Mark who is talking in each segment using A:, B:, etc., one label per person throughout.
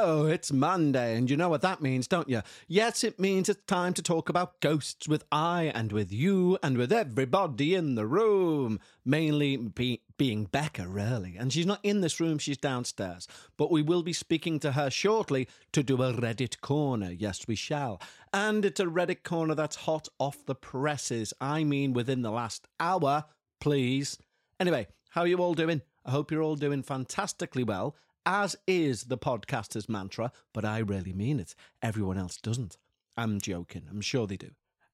A: Hello, it's Monday, and you know what that means, don't you? Yes, it means it's time to talk about ghosts with I and with you and with everybody in the room. Mainly be- being Becca, really. And she's not in this room, she's downstairs. But we will be speaking to her shortly to do a Reddit corner. Yes, we shall. And it's a Reddit corner that's hot off the presses. I mean, within the last hour, please. Anyway, how are you all doing? I hope you're all doing fantastically well as is the podcaster's mantra, but I really mean it. Everyone else doesn't. I'm joking. I'm sure they do.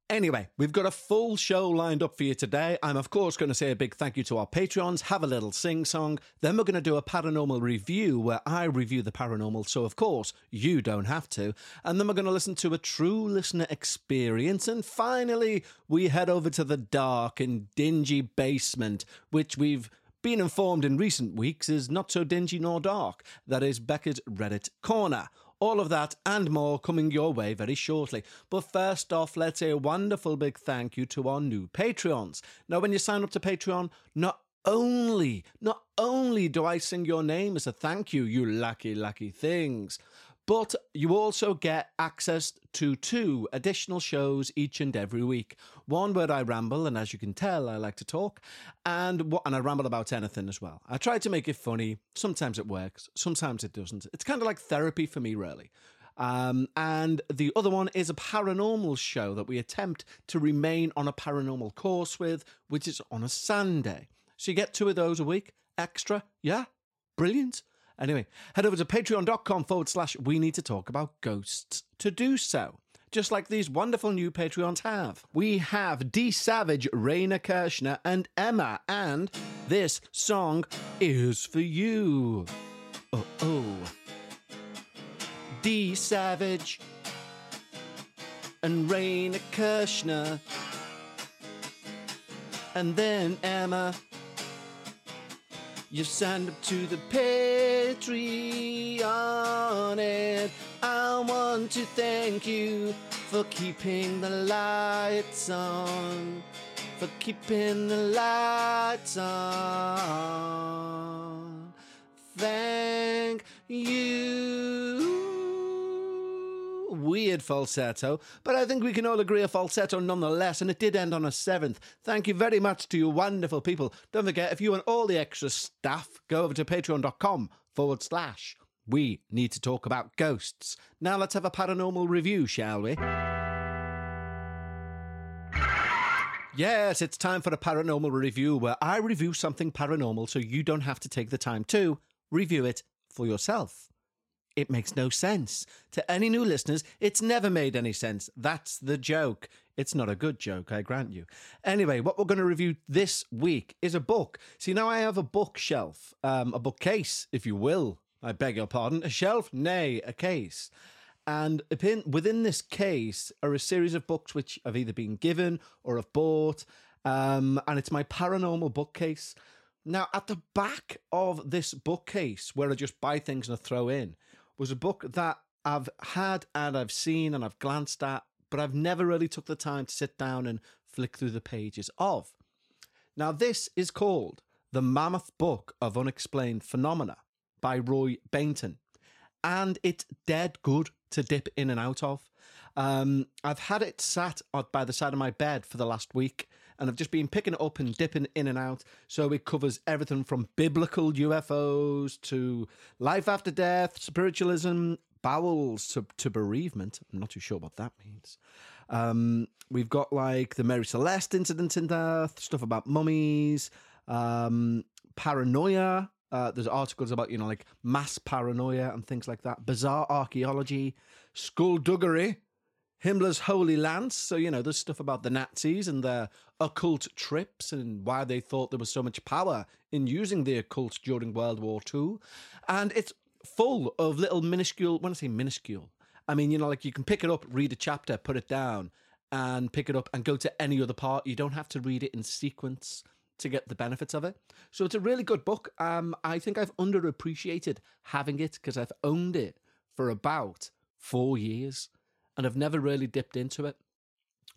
A: Anyway, we've got a full show lined up for you today. I'm, of course, going to say a big thank you to our Patreons, have a little sing song. Then we're going to do a paranormal review where I review the paranormal, so of course, you don't have to. And then we're going to listen to a true listener experience. And finally, we head over to the dark and dingy basement, which we've been informed in recent weeks is not so dingy nor dark. That is Becca's Reddit Corner. All of that and more coming your way very shortly. But first off, let's say a wonderful big thank you to our new Patreons. Now, when you sign up to Patreon, not only, not only do I sing your name as a thank you, you lucky, lucky things, but you also get access to two additional shows each and every week. One where I ramble, and as you can tell, I like to talk, and and I ramble about anything as well. I try to make it funny. Sometimes it works, sometimes it doesn't. It's kind of like therapy for me, really. Um, and the other one is a paranormal show that we attempt to remain on a paranormal course with, which is on a Sunday. So you get two of those a week extra. Yeah, brilliant. Anyway, head over to patreon.com forward slash we need to talk about ghosts to do so. Just like these wonderful new Patreons have. We have D Savage, Raina Kirschner, and Emma, and this song is for you. Oh, oh. D Savage and Raina Kirschner, and then Emma. You signed up to the Patreon, it. I want to thank you for keeping the lights on. For keeping the lights on. Thank you weird falsetto, but I think we can all agree a falsetto nonetheless, and it did end on a seventh. Thank you very much to you wonderful people. Don't forget, if you want all the extra stuff, go over to patreon.com forward slash. We need to talk about ghosts. Now let's have a paranormal review, shall we? Yes, it's time for a paranormal review where I review something paranormal so you don't have to take the time to review it for yourself. It makes no sense. To any new listeners, it's never made any sense. That's the joke. It's not a good joke, I grant you. Anyway, what we're going to review this week is a book. See, now I have a bookshelf, um, a bookcase, if you will. I beg your pardon. A shelf? Nay, a case. And within this case are a series of books which have either been given or have bought. Um, and it's my paranormal bookcase. Now, at the back of this bookcase, where I just buy things and I throw in, was a book that I've had and I've seen and I've glanced at, but I've never really took the time to sit down and flick through the pages of. Now, this is called The Mammoth Book of Unexplained Phenomena by Roy Bainton, and it's dead good to dip in and out of. Um, I've had it sat by the side of my bed for the last week, and I've just been picking it up and dipping in and out. So it covers everything from biblical UFOs to life after death, spiritualism, bowels to, to bereavement. I'm not too sure what that means. Um, we've got like the Mary Celeste incident in there, stuff about mummies, um, paranoia. Uh, there's articles about, you know, like mass paranoia and things like that, bizarre archaeology, skullduggery, Himmler's Holy Lance. So, you know, there's stuff about the Nazis and their occult trips and why they thought there was so much power in using the occult during World War II. And it's full of little minuscule, when I say minuscule, I mean, you know, like you can pick it up, read a chapter, put it down, and pick it up and go to any other part. You don't have to read it in sequence to get the benefits of it. So it's a really good book. Um, I think I've underappreciated having it because I've owned it for about four years and I've never really dipped into it.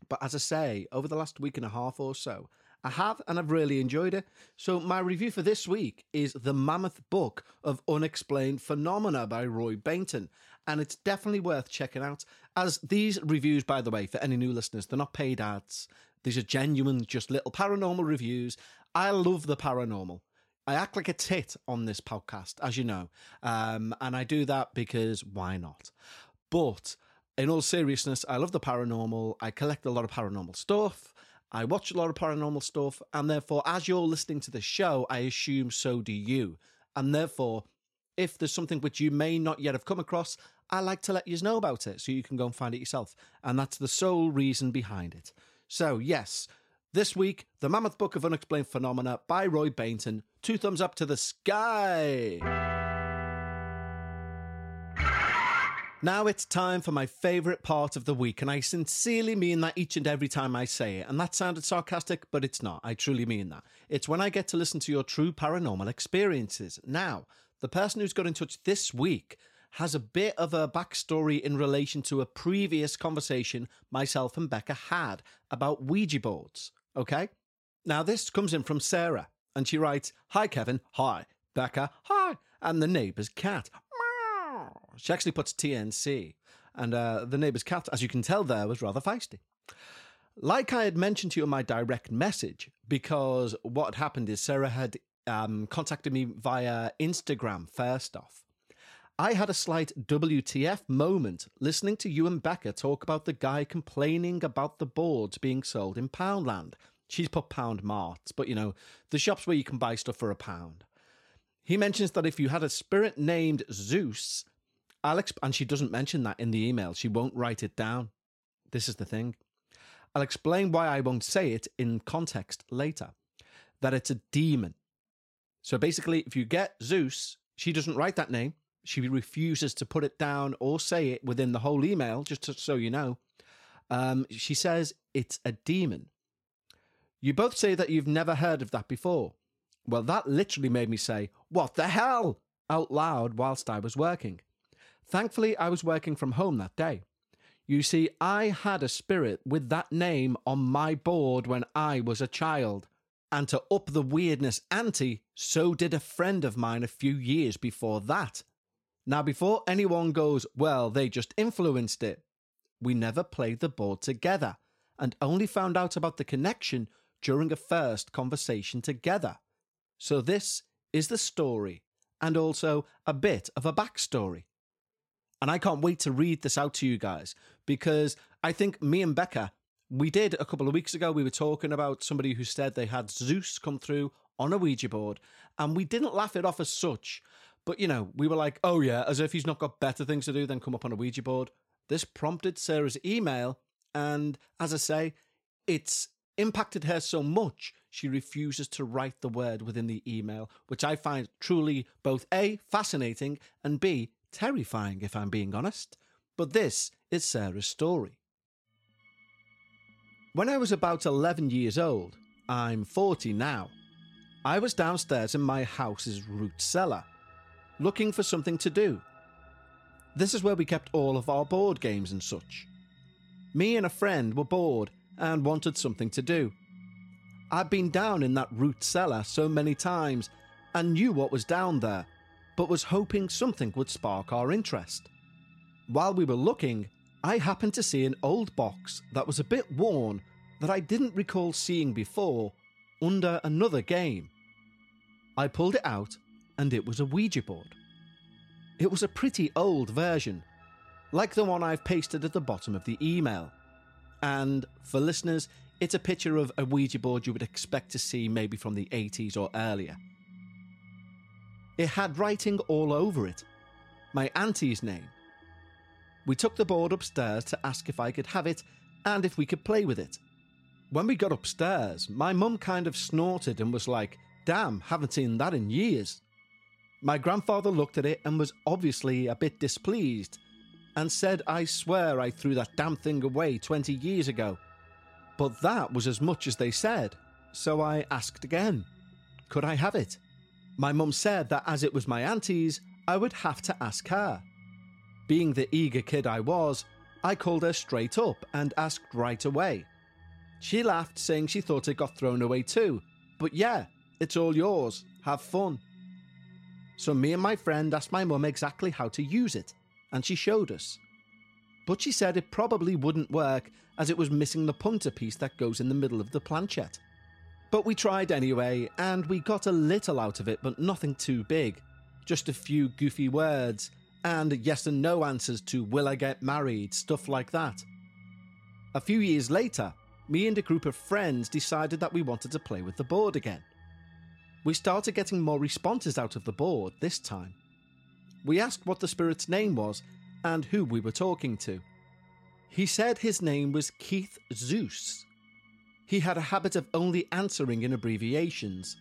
A: But as I say, over the last week and a half or so, I have, and I've really enjoyed it. So, my review for this week is The Mammoth Book of Unexplained Phenomena by Roy Bainton. And it's definitely worth checking out. As these reviews, by the way, for any new listeners, they're not paid ads. These are genuine, just little paranormal reviews. I love the paranormal. I act like a tit on this podcast, as you know. Um, and I do that because why not? But in all seriousness, I love the paranormal. I collect a lot of paranormal stuff. I watch a lot of paranormal stuff, and therefore, as you're listening to the show, I assume so do you. And therefore, if there's something which you may not yet have come across, I like to let you know about it so you can go and find it yourself. And that's the sole reason behind it. So, yes, this week, The Mammoth Book of Unexplained Phenomena by Roy Bainton. Two thumbs up to the sky. Now it's time for my favourite part of the week, and I sincerely mean that each and every time I say it. And that sounded sarcastic, but it's not. I truly mean that. It's when I get to listen to your true paranormal experiences. Now, the person who's got in touch this week has a bit of a backstory in relation to a previous conversation myself and Becca had about Ouija boards. Okay? Now, this comes in from Sarah, and she writes Hi, Kevin. Hi, Becca. Hi. And the neighbour's cat. She actually puts TNC, and uh, the neighbour's cat, as you can tell there, was rather feisty. Like I had mentioned to you in my direct message, because what happened is Sarah had um, contacted me via Instagram first off. I had a slight WTF moment listening to you and Becca talk about the guy complaining about the boards being sold in Poundland. She's put Pound Marts, but you know, the shops where you can buy stuff for a pound. He mentions that if you had a spirit named Zeus, Alex, and she doesn't mention that in the email. She won't write it down. This is the thing. I'll explain why I won't say it in context later. That it's a demon. So basically, if you get Zeus, she doesn't write that name. She refuses to put it down or say it within the whole email, just to, so you know. Um, she says it's a demon. You both say that you've never heard of that before. Well, that literally made me say, What the hell? out loud whilst I was working. Thankfully, I was working from home that day. You see, I had a spirit with that name on my board when I was a child. And to up the weirdness ante, so did a friend of mine a few years before that. Now, before anyone goes, well, they just influenced it, we never played the board together and only found out about the connection during a first conversation together. So, this is the story and also a bit of a backstory. And I can't wait to read this out to you guys because I think me and Becca, we did a couple of weeks ago, we were talking about somebody who said they had Zeus come through on a Ouija board, and we didn't laugh it off as such. But, you know, we were like, oh yeah, as if he's not got better things to do than come up on a Ouija board. This prompted Sarah's email, and as I say, it's impacted her so much she refuses to write the word within the email, which I find truly both A, fascinating, and B, terrifying, if I'm being honest. But this is Sarah's story. When I was about 11 years old, I'm 40 now, I was downstairs in my house's root cellar, looking for something to do. This is where we kept all of our board games and such. Me and a friend were bored and wanted something to do. I'd been down in that root cellar so many times and knew what was down there, but was hoping something would spark our interest. While we were looking, I happened to see an old box that was a bit worn that I didn't recall seeing before under another game. I pulled it out and it was a Ouija board. It was a pretty old version, like the one I've pasted at the bottom of the email. And for listeners, it's a picture of a Ouija board you would expect to see maybe from the 80s or earlier. It had writing all over it. My auntie's name. We took the board upstairs to ask if I could have it and if we could play with it. When we got upstairs, my mum kind of snorted and was like, Damn, haven't seen that in years. My grandfather looked at it and was obviously a bit displeased and said, I swear I threw that damn thing away 20 years ago. But that was as much as they said, so I asked again, Could I have it? My mum said that as it was my auntie's, I would have to ask her. Being the eager kid I was, I called her straight up and asked right away. She laughed, saying she thought it got thrown away too. But yeah, it's all yours. Have fun. So me and my friend asked my mum exactly how to use it, and she showed us. But she said it probably wouldn't work as it was missing the punter piece that goes in the middle of the planchette. But we tried anyway, and we got a little out of it, but nothing too big. Just a few goofy words, and yes and no answers to will I get married, stuff like that. A few years later, me and a group of friends decided that we wanted to play with the board again. We started getting more responses out of the board this time. We asked what the spirit's name was and who we were talking to. He said his name was Keith Zeus. He had a habit of only answering in abbreviations.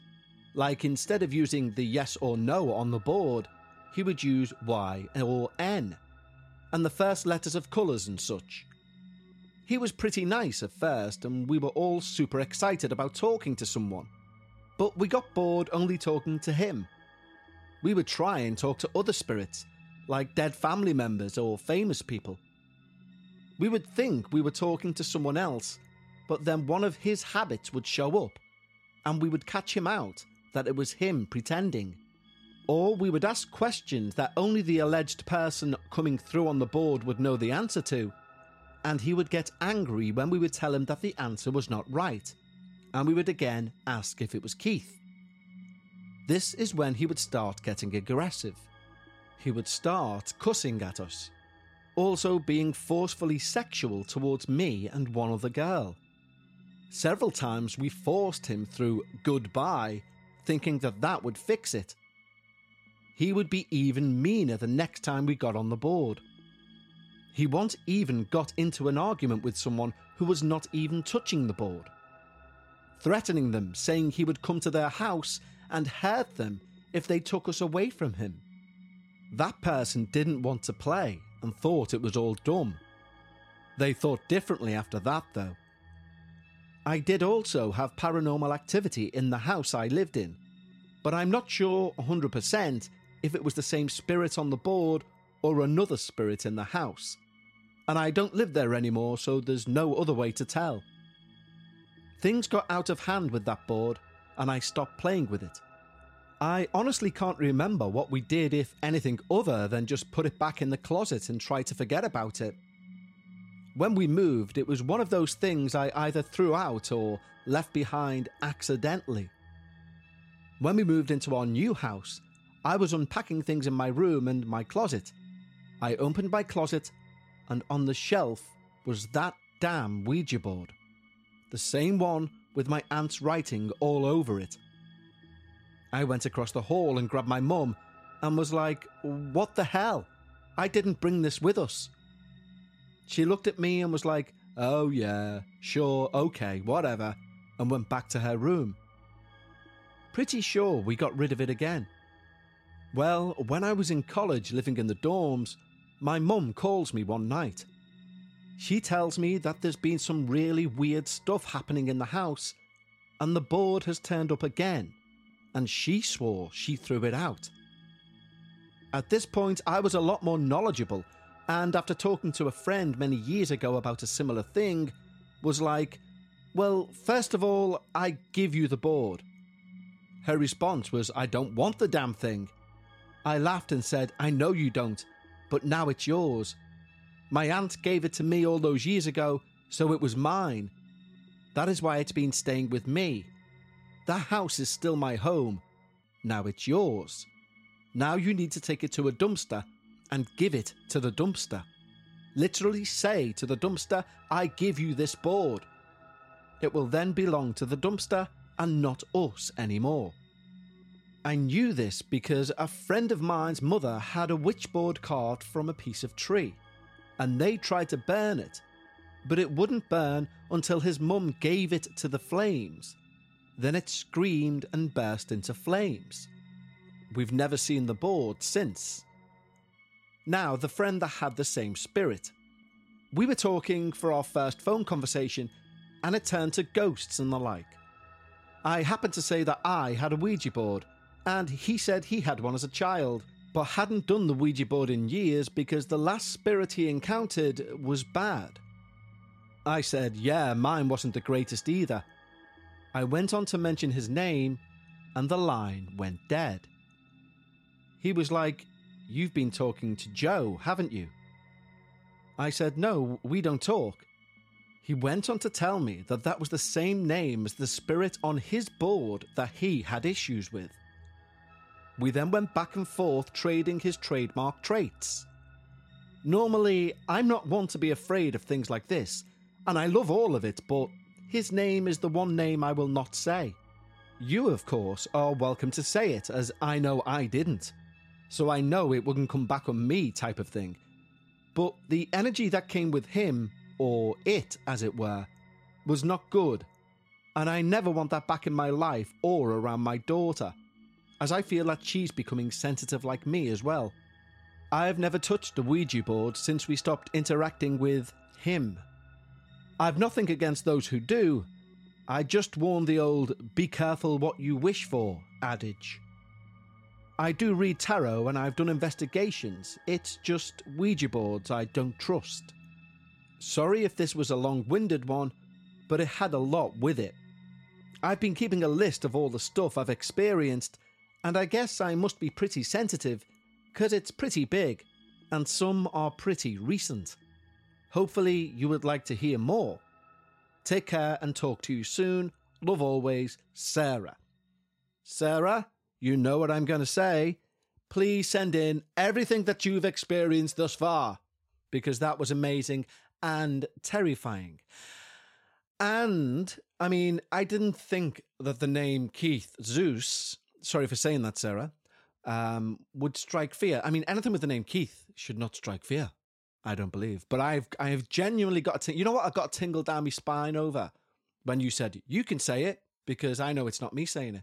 A: Like instead of using the yes or no on the board, he would use Y or N, and the first letters of colours and such. He was pretty nice at first, and we were all super excited about talking to someone. But we got bored only talking to him. We would try and talk to other spirits, like dead family members or famous people. We would think we were talking to someone else, but then one of his habits would show up, and we would catch him out that it was him pretending. Or we would ask questions that only the alleged person coming through on the board would know the answer to, and he would get angry when we would tell him that the answer was not right, and we would again ask if it was Keith. This is when he would start getting aggressive. He would start cussing at us, also being forcefully sexual towards me and one other girl. Several times we forced him through goodbye, thinking that that would fix it. He would be even meaner the next time we got on the board. He once even got into an argument with someone who was not even touching the board, threatening them, saying he would come to their house and hurt them if they took us away from him. That person didn't want to play and thought it was all dumb. They thought differently after that, though. I did also have paranormal activity in the house I lived in, but I'm not sure 100% if it was the same spirit on the board or another spirit in the house and I don't live there anymore, so there's no other way to tell. Things got out of hand with that board, and I stopped playing with it. I honestly can't remember what we did, if anything other than just put it back in the closet and try to forget about it. When we moved, it was one of those things I either threw out or left behind accidentally. When we moved into our new house, I was unpacking things in my room and my closet. I opened my closet and on the shelf was that damn Ouija board. The same one with my aunt's writing all over it. I went across the hall and grabbed my mum and was like, What the hell? I didn't bring this with us. She looked at me and was like, Oh, yeah, sure, okay, whatever, and went back to her room. Pretty sure we got rid of it again. Well, when I was in college living in the dorms, my mum calls me one night. She tells me that there's been some really weird stuff happening in the house, and the board has turned up again, and she swore she threw it out. At this point, I was a lot more knowledgeable, and after talking to a friend many years ago about a similar thing, was like, Well, first of all, I give you the board. Her response was, I don't want the damn thing. I laughed and said, I know you don't but now it's yours. My aunt gave it to me all those years ago, so it was mine. That is why it's been staying with me. That house is still my home. Now it's yours. Now you need to take it to a dumpster and give it to the dumpster. Literally say to the dumpster, I give you this board. It will then belong to the dumpster and not us anymore. I knew this because a friend of mine's mother had a witchboard carved from a piece of tree, and they tried to burn it, but it wouldn't burn until his mum gave it to the flames. Then it screamed and burst into flames. We've never seen the board since. Now, the friend that had the same spirit. We were talking for our first phone conversation, and it turned to ghosts and the like. I happened to say that I had a Ouija board and he said he had one as a child, but hadn't done the Ouija board in years because the last spirit he encountered was bad. I said, yeah, mine wasn't the greatest either. I went on to mention his name, and the line went dead. He was like, You've been talking to Joe, haven't you? I said, No, we don't talk. He went on to tell me that that was the same name as the spirit on his board that he had issues with. We then went back and forth trading his trademark traits. Normally, I'm not one to be afraid of things like this, and I love all of it, but his name is the one name I will not say. You, of course, are welcome to say it, as I know I didn't. So I know it wouldn't come back on me, type of thing. But the energy that came with him, or it, as it were, was not good. And I never want that back in my life or around my daughter, as I feel that she's becoming sensitive like me as well. I have never touched a Ouija board since we stopped interacting with him. I've nothing against those who do. I just warn the old be careful what you wish for adage. I do read tarot and I've done investigations. It's just Ouija boards I don't trust. Sorry if this was a long winded one, but it had a lot with it. I've been keeping a list of all the stuff I've experienced, and I guess I must be pretty sensitive, because it's pretty big, and some are pretty recent. Hopefully, you would like to hear more. Take care and talk to you soon. Love always, Sarah. Sarah, you know what I'm going to say. Please send in everything that you've experienced thus far, because that was amazing and terrifying. And, I mean, I didn't think that the name Keith Zeus, sorry for saying that, Sarah, um, would strike fear. I mean, anything with the name Keith should not strike fear. I don't believe. But I've I've genuinely got a you know what I got a tingle down my spine over when you said you can say it because I know it's not me saying it.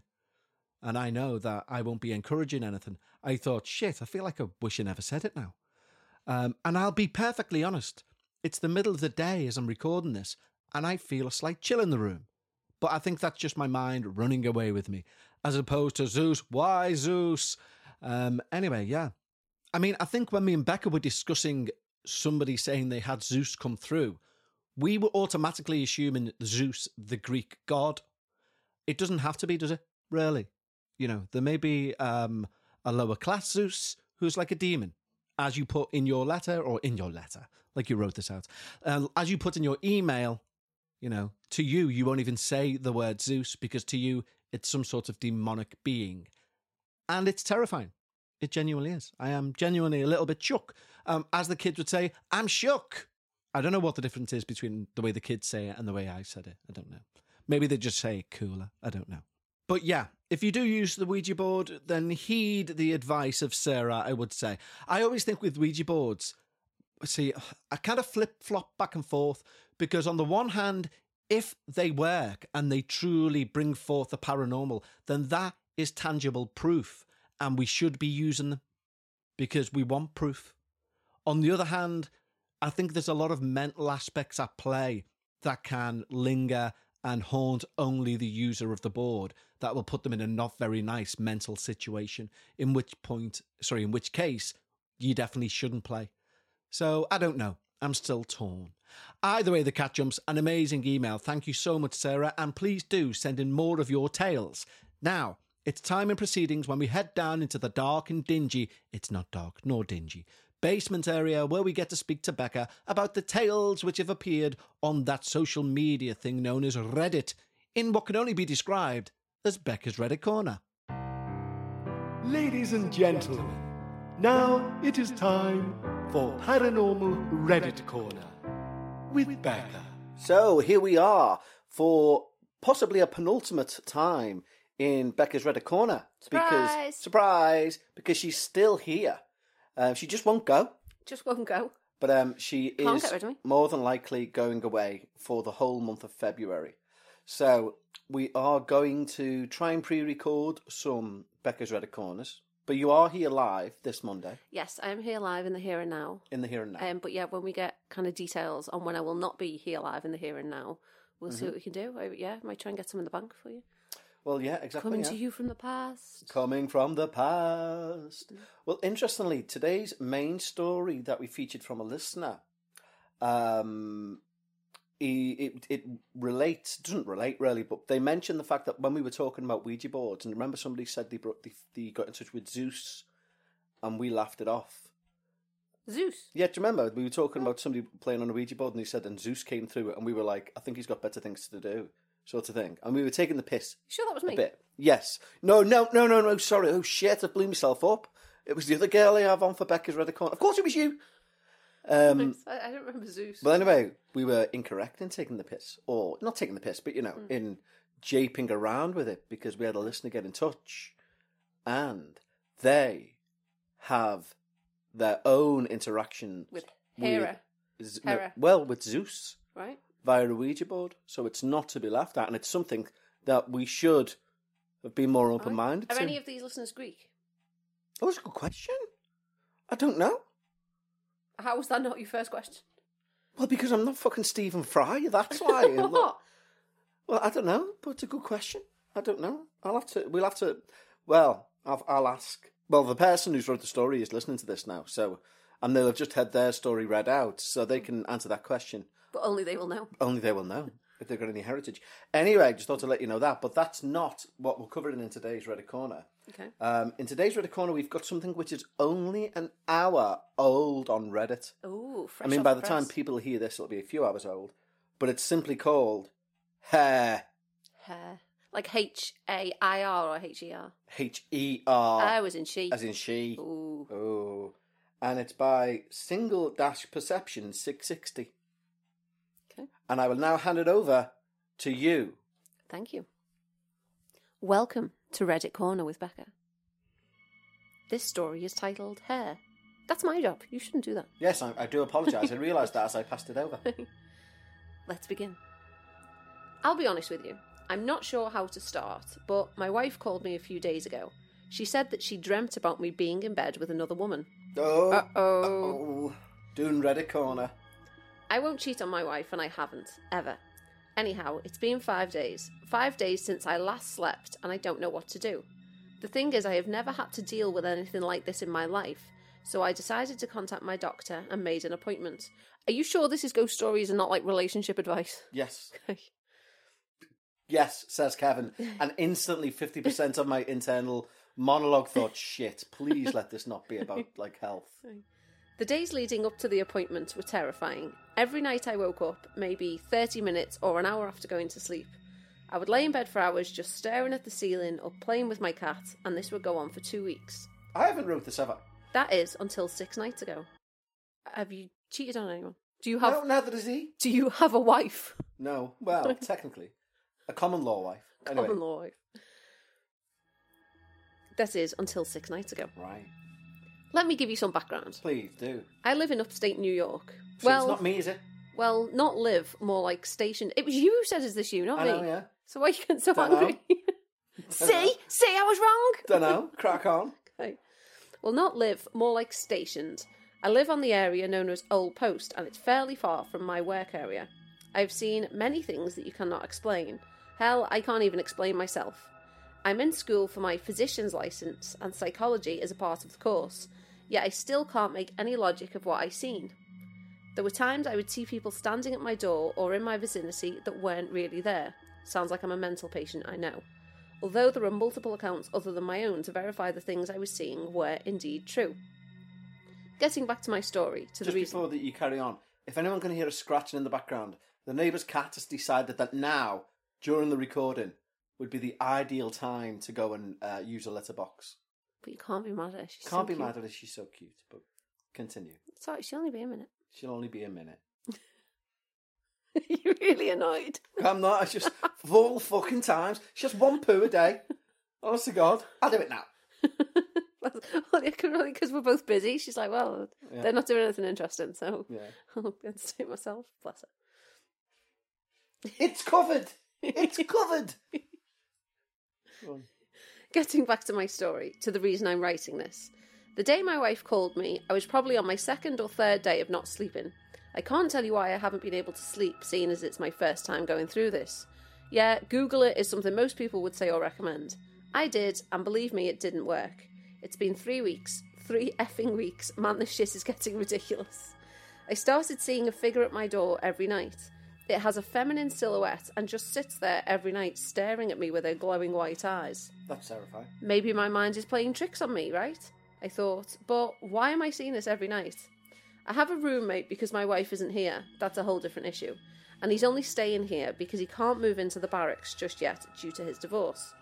A: And I know that I won't be encouraging anything. I thought, shit, I feel like I wish I never said it now. Um, and I'll be perfectly honest. It's the middle of the day as I'm recording this, and I feel a slight chill in the room. But I think that's just my mind running away with me, as opposed to Zeus. Why Zeus? Um, anyway, yeah. I mean, I think when me and Becca were discussing somebody saying they had Zeus come through, we were automatically assuming Zeus, the Greek god. It doesn't have to be, does it? Really? You know, there may be um, a lower class Zeus who's like a demon, as you put in your letter or in your letter, like you wrote this out. Uh, as you put in your email, you know, to you, you won't even say the word Zeus because to you, it's some sort of demonic being. And it's terrifying. It genuinely is. I am genuinely a little bit shook. Um, as the kids would say, I'm shook. I don't know what the difference is between the way the kids say it and the way I said it. I don't know. Maybe they just say it cooler. I don't know. But yeah, if you do use the Ouija board, then heed the advice of Sarah, I would say. I always think with Ouija boards, see, I kind of flip flop back and forth because, on the one hand, if they work and they truly bring forth the paranormal, then that is tangible proof and we should be using them because we want proof. On the other hand, I think there's a lot of mental aspects at play that can linger and haunt only the user of the board. That will put them in a not very nice mental situation in which point sorry in which case you definitely shouldn't play. So i don't know. I'm still torn. Either way the cat jumps. An amazing email. Thank you so much sarah. And please do send in more of your tales. Now it's time in proceedings when we head down into the dark and dingy. It's not dark nor dingy basement area where we get to speak to Becca about the tales which have appeared on that social media thing known as Reddit in what can only be described as Becca's Reddit Corner.
B: Ladies and gentlemen, now it is time for Paranormal Reddit Corner with Becca.
A: So here we are for possibly a penultimate time in Becca's Reddit Corner. Because
C: Surprise!
A: surprise, because she's still here. Uh, she just won't go,
C: Just won't go.
A: but um, she
C: Can't
A: is
C: get rid of me.
A: more than likely going away for the whole month of February. So we are going to try and pre-record some Becca's Reddit Corners. But you are here live this Monday
C: Yes, I am here live in the here and now.
A: in the here and now.
C: Um, but yeah, when we get kind of details on when I will not be here live in the here and now, we'll
A: Mm-hmm.
C: see what we can do. I, yeah, might try and get some in the bank for you.
A: Well, yeah, exactly.
C: Coming
A: yeah.
C: to you from the past.
A: Coming from the past. Well, interestingly, today's main story that we featured from a listener um, he it, it relates doesn't relate really, but they mentioned the fact that when we were talking about Ouija boards, and remember somebody said they brought they, they got in touch with Zeus, and we laughed it off.
C: Zeus.
A: Yeah, do you remember we were talking about somebody playing on a Ouija board, and he said, and Zeus came through it, and we were like, I think he's got better things to do, sort of thing, and we were taking the piss
C: Sure, that was
A: a
C: me.
A: bit. Yes, no, no, no, no, no. Sorry, oh shit, I blew myself up. It was the other girl I have on for Becca's Red Corner. Of course, it was you. Um,
C: I, I don't remember Zeus.
A: Well, anyway, we were incorrect in taking the piss, or not taking the piss, but you know, in japing around with it because we had a listener get in touch, and they have their own interaction
C: With Hera,
A: no,
C: Hera.
A: well, with Zeus
C: right?
A: Via a Ouija board, so it's not to be laughed at, and it's something that we should have been more open minded
C: Are
A: to.
C: any of these listeners Greek?
A: Oh, that's a good question. I don't know.
C: How was that not your first question?
A: Well, because I'm not fucking Stephen Fry. That's why.
C: What?
A: Well, I don't know, but it's a good question. I don't know. I'll have to. We'll have to. Well, I'll, I'll ask. Well, the person who's wrote the story is listening to this now, so and they'll have just had their story read out, so they can answer that question.
C: But only they will know.
A: Only they will know if they've got any heritage. Anyway, just thought to let you know that. But that's not what we're covering in today's Reddit Corner.
C: Okay.
A: Um, in today's Reddit Corner, we've got something which is only an hour old on Reddit.
C: Oh, fresh
A: I mean, by the
C: press.
A: time people hear this, it'll be a few hours old. But it's simply called Hair.
C: Hair. Like H A I R or H E R.
A: H E R.
C: I was in she.
A: As in she.
C: Ooh.
A: Oh. And it's by Single Dash Perception 660.
C: Okay.
A: And I will now hand it over to you.
C: Thank you. Welcome to Reddit Corner with Becca. This story is titled Hair. That's my job. You shouldn't do that.
A: Yes, I, I do apologise. I realised that as I passed it over.
C: Let's begin. I'll be honest with you. I'm not sure how to start, but my wife called me a few days ago. She said that she dreamt about me being in bed with another woman.
A: Oh.
C: Uh-oh.
A: Uh-oh. Doing Reddit Corner.
C: I won't cheat on my wife, and I haven't, ever. Anyhow, it's been five days. Five days since I last slept, and I don't know what to do. The thing is, I have never had to deal with anything like this in my life, so I decided to contact my doctor and made an appointment. Are you sure this is ghost stories and not like relationship advice?
A: Yes. Yes, says Kevin. And instantly 50% of my internal monologue thought, shit, please let this not be about like health.
C: The days leading up to the appointment were terrifying. Every night I woke up, maybe 30 minutes or an hour after going to sleep. I would lay in bed for hours just staring at the ceiling or playing with my cat, and this would go on for two weeks.
A: I haven't wrote this ever.
C: That is until six nights ago. Have you cheated on anyone? Do you have
A: No, neither does he.
C: Do you have a wife?
A: No, well, technically. A common law wife. Anyway.
C: Common law wife. That is until six nights ago.
A: Right.
C: Let me give you some background.
A: Please do.
C: I live in upstate New York.
A: So
C: well,
A: it's not me, is it?
C: well, not live, more like stationed. It was you who said is this you, not
A: I
C: me.
A: know, yeah.
C: So why are you getting so
A: Dunno.
C: angry? see, see, I was wrong.
A: Don't know. Crack on.
C: Okay. Well, not live, more like stationed. I live on the area known as Old Post, and it's fairly far from my work area. I've seen many things that you cannot explain. Hell, I can't even explain myself. I'm in school for my physician's license, and psychology is a part of the course, yet I still can't make any logic of what I've seen. There were times I would see people standing at my door or in my vicinity that weren't really there. Sounds like I'm a mental patient, I know. Although there are multiple accounts other than my own to verify the things I was seeing were indeed true. Getting back to my story, to
A: Just
C: the reason.
A: before that you carry on, if anyone can hear a scratching in the background, the neighbour's cat has decided that now, during the recording, would be the ideal time to go and uh, use a letterbox.
C: But you can't be mad at her. She's
A: Can't
C: so
A: be
C: cute.
A: mad at her, she's so cute, but continue.
C: Sorry, she'll only be a minute.
A: She'll only be a minute.
C: You're really annoyed.
A: I'm not, it's just of all fucking times. It's just one poo a day. Oh, Honest to God. I'll do it now.
C: well, because we're both busy. She's like, well,
A: Yeah.
C: they're not doing anything interesting, so
A: Yeah.
C: I'll entertain myself. Bless her.
A: It's covered. It's covered. Go on.
C: Getting back to my story, to the reason I'm writing this. The day my wife called me, I was probably on my second or third day of not sleeping. I can't tell you why I haven't been able to sleep, seeing as it's my first time going through this. Yeah, Google it is something most people would say or recommend. I did, and believe me, it didn't work. It's been three weeks. Three effing weeks. Man, this shit is getting ridiculous. I started seeing a figure at my door every night. It has a feminine silhouette and just sits there every night staring at me with her glowing white eyes.
A: That's terrifying.
C: Maybe my mind is playing tricks on me, right? I thought, but why am I seeing this every night? I have a roommate because my wife isn't here. That's a whole different issue. And he's only staying here because he can't move into the barracks just yet due to his divorce.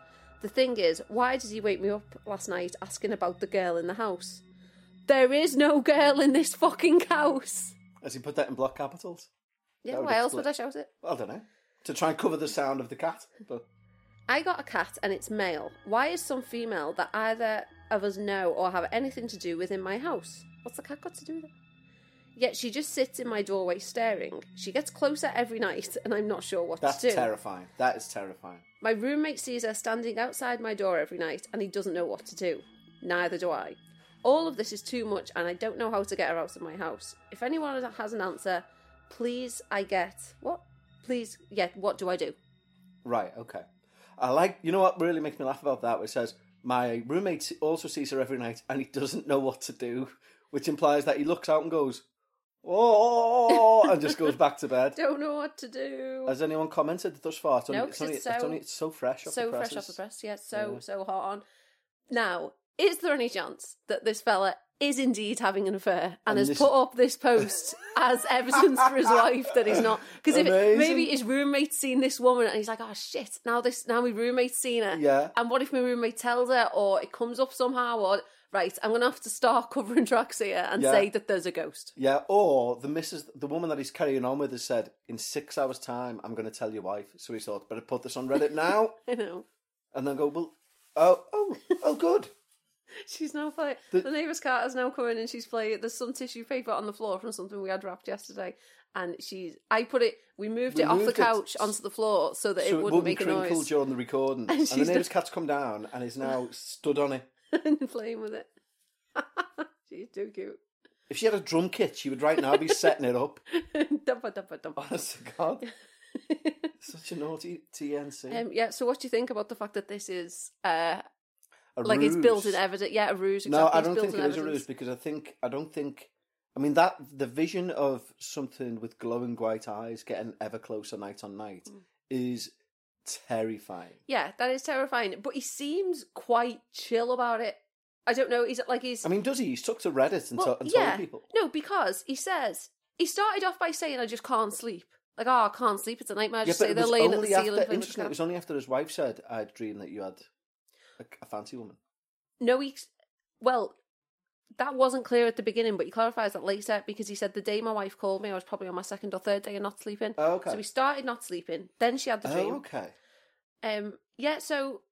C: The thing is, why did he wake me up last night asking about the girl in the house? There is no girl in this fucking house.
A: Has he put that in block capitals?
C: Yeah,
A: That would
C: why else would I shout it?
A: I don't know. To try and cover the sound of the cat. But
C: I got a cat and it's male. Why is some female that either of us know or have anything to do with in my house? What's the cat got to do with it? Yet she just sits in my doorway staring. She gets closer every night and I'm not sure what
A: that's
C: to do.
A: That's terrifying. That is terrifying.
C: My roommate sees her standing outside my door every night and he doesn't know what to do. Neither do I. All of this is too much and I don't know how to get her out of my house. If anyone has an answer, please I get what? Please, yeah, what do I do?
A: Right, okay. I like, you know what really makes me laugh about that? It says, my roommate also sees her every night and he doesn't know what to do, which implies that he looks out and goes, oh, and just goes back to bed.
C: Don't know what to do.
A: Has anyone commented thus far? It's only,
C: No,
A: it's, only,
C: it's
A: it's,
C: so-
A: only, it's so fresh off
C: so
A: the
C: fresh
A: presses.
C: off the press, yeah, so
A: Yeah.
C: so hot on. Now, is there any chance that this fella is indeed having an affair and,
A: And
C: has
A: this-
C: put up this post as evidence for his wife that he's not? Because maybe his roommate's seen this woman and he's like, "Oh shit!" Now this now my roommate's seen her.
A: Yeah.
C: And what if my roommate tells her, or it comes up somehow, or right? I'm gonna have to start covering tracks here and
A: Yeah.
C: say that there's a ghost.
A: Yeah, or the missus, the woman that he's carrying on with has said, in six hours' time, I'm going to tell your wife. So he thought, better put this on Reddit now.
C: I know.
A: and then go, well, oh, oh, oh, good.
C: She's now playing.
A: The-
C: The, neighbour's cat has now come in and she's playing. There's some tissue paper on the floor from something we had wrapped yesterday, and she's. I put it. We moved
A: We
C: it off the
A: moved it
C: couch onto the floor so that
A: so
C: it
A: it
C: wouldn't
A: wouldn't
C: make a noise.
A: during the recording. and the
C: she's
A: neighbour's
C: just-
A: cat's come down and is now stood on it.
C: and playing with it. she's too cute.
A: If she had a drum kit, she would right now be setting it up.
C: Dumpa, dumpa, dumpa.
A: Honest to God. Such a naughty TNC.
C: Um, yeah. So, what do you think about the fact that this is uh,
A: A
C: like it's built in evidence? Yeah, a ruse.
A: No, I don't think
C: in
A: it is a ruse because I think I don't think. I mean that the vision of something with glowing white eyes getting ever closer night on night
C: Mm.
A: is terrifying.
C: Yeah, that is terrifying. But he seems quite chill about it. I don't know. He's like he's.
A: I mean, does he? He's took to Reddit and,
C: Well,
A: to- and
C: yeah.
A: told people.
C: No, because he says he started off by saying, "I just can't sleep." Like, oh, I can't sleep. It's a nightmare. I just say they're laying at the ceiling.
A: after.
C: playing with the
A: Interesting. It was only after his wife said, "I'd dreamed that you had a, a fancy woman."
C: No, he. Well, that wasn't clear at the beginning, but he clarifies that later because he said the day my wife called me, I was probably on my second or third day of not sleeping.
A: Oh, okay.
C: So he started not sleeping. Then she had the dream.
A: Oh, okay.
C: Um, yeah, so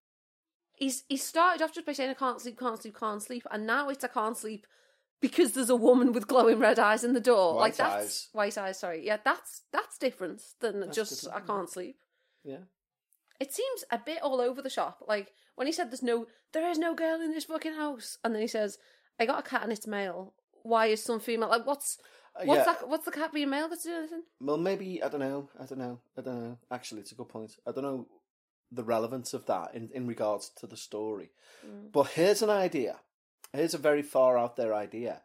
C: he's he started off just by saying I can't sleep, can't sleep, can't sleep, and now it's I can't sleep because there's a woman with glowing red eyes in the door. like
A: White
C: that's
A: eyes.
C: white eyes. Sorry, yeah, that's that's different than
A: That's
C: just
A: different,
C: I can't sleep.
A: Yeah.
C: It seems a bit all over the shop. Like when he said there's no there is no girl in this fucking house, and then he says I got a cat and it's male. Why is some female? Like what's
A: Uh,
C: what's
A: yeah.
C: that? What's the cat being male got to do anything?
A: Well, maybe I don't know. I don't know. I don't know. Actually, it's a good point. I don't know the relevance of that in, in regards to the story.
C: Mm.
A: But here's an idea. Here's a very far out there idea.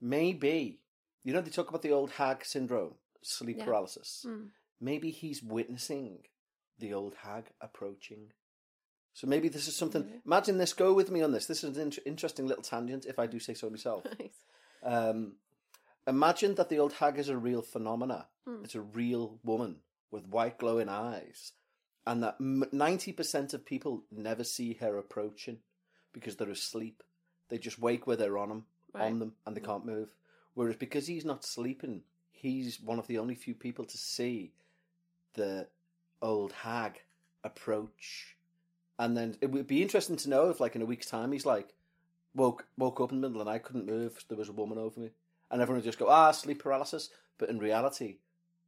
A: Maybe you know they talk about the old hag syndrome, sleep
C: Yeah.
A: paralysis.
C: Mm.
A: Maybe he's witnessing the old hag approaching. So maybe this is something.
C: Maybe.
A: Imagine this. Go with me on this. This is an int- interesting little tangent, if I do say so myself.
C: Right.
A: Um, imagine that the old hag is a real phenomena.
C: Hmm.
A: It's a real woman with white glowing eyes, and that ninety percent of people never see her approaching because they're asleep. They just wake where they're on them,
C: Right. Hmm.
A: on them, and they can't move. Whereas because he's not sleeping, he's one of the only few people to see the old hag approach. And then it would be interesting to know if, like, in a week's time, he's like, woke woke up in the middle and I couldn't move. There was a woman over me, and everyone would just go, "Ah, sleep paralysis." But in reality,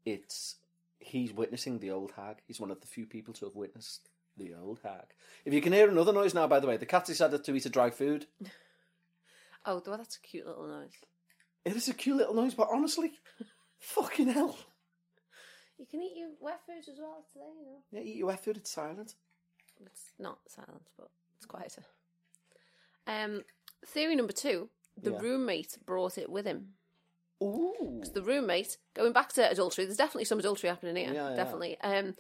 A: it's he's witnessing the old hag. He's one of the few people to have witnessed the old hag. If you can hear another noise now, by the way, the cat decided to eat a dry food.
C: Oh, well, that's a cute little noise.
A: It is a cute little noise, but honestly, fucking hell.
C: You can eat your wet foods as well today, you know.
A: Yeah, eat your wet food. It's silent.
C: It's not silent, but it's quieter. Um, theory number two: the
A: Yeah.
C: roommate brought it with him.
A: Ooh.
C: the roommate going back to adultery there's definitely some adultery happening here
A: Yeah, yeah.
C: definitely um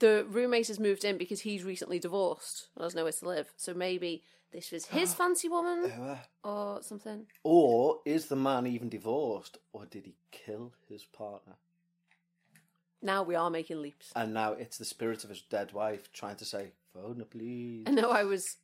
C: the roommate has moved in because he's recently divorced and has nowhere to live so maybe this was his fancy woman or something
A: Or is the man even divorced, or did he kill his partner?
C: now we are making leaps
A: And now it's the spirit of his dead wife trying to say, "Phone, please."
C: i know i was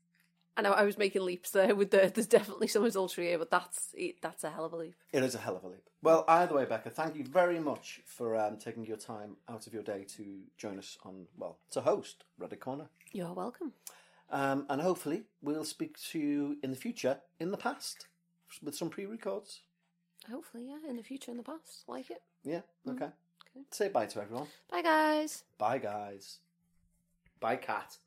C: i know i was making leaps there with the there's definitely some adultery here but that's that's a hell of a leap
A: It is a hell of a leap. Well, either way, Becca, thank you very much for um, taking your time out of your day to join us on, well, to host Reddit Corner.
C: you're welcome
A: Um, and hopefully we'll speak to you in the future, in the past, with some pre-records.
C: hopefully yeah in the future in the past like it
A: Yeah, okay. Say bye to everyone.
C: bye guys
A: Bye, guys. Bye, cat.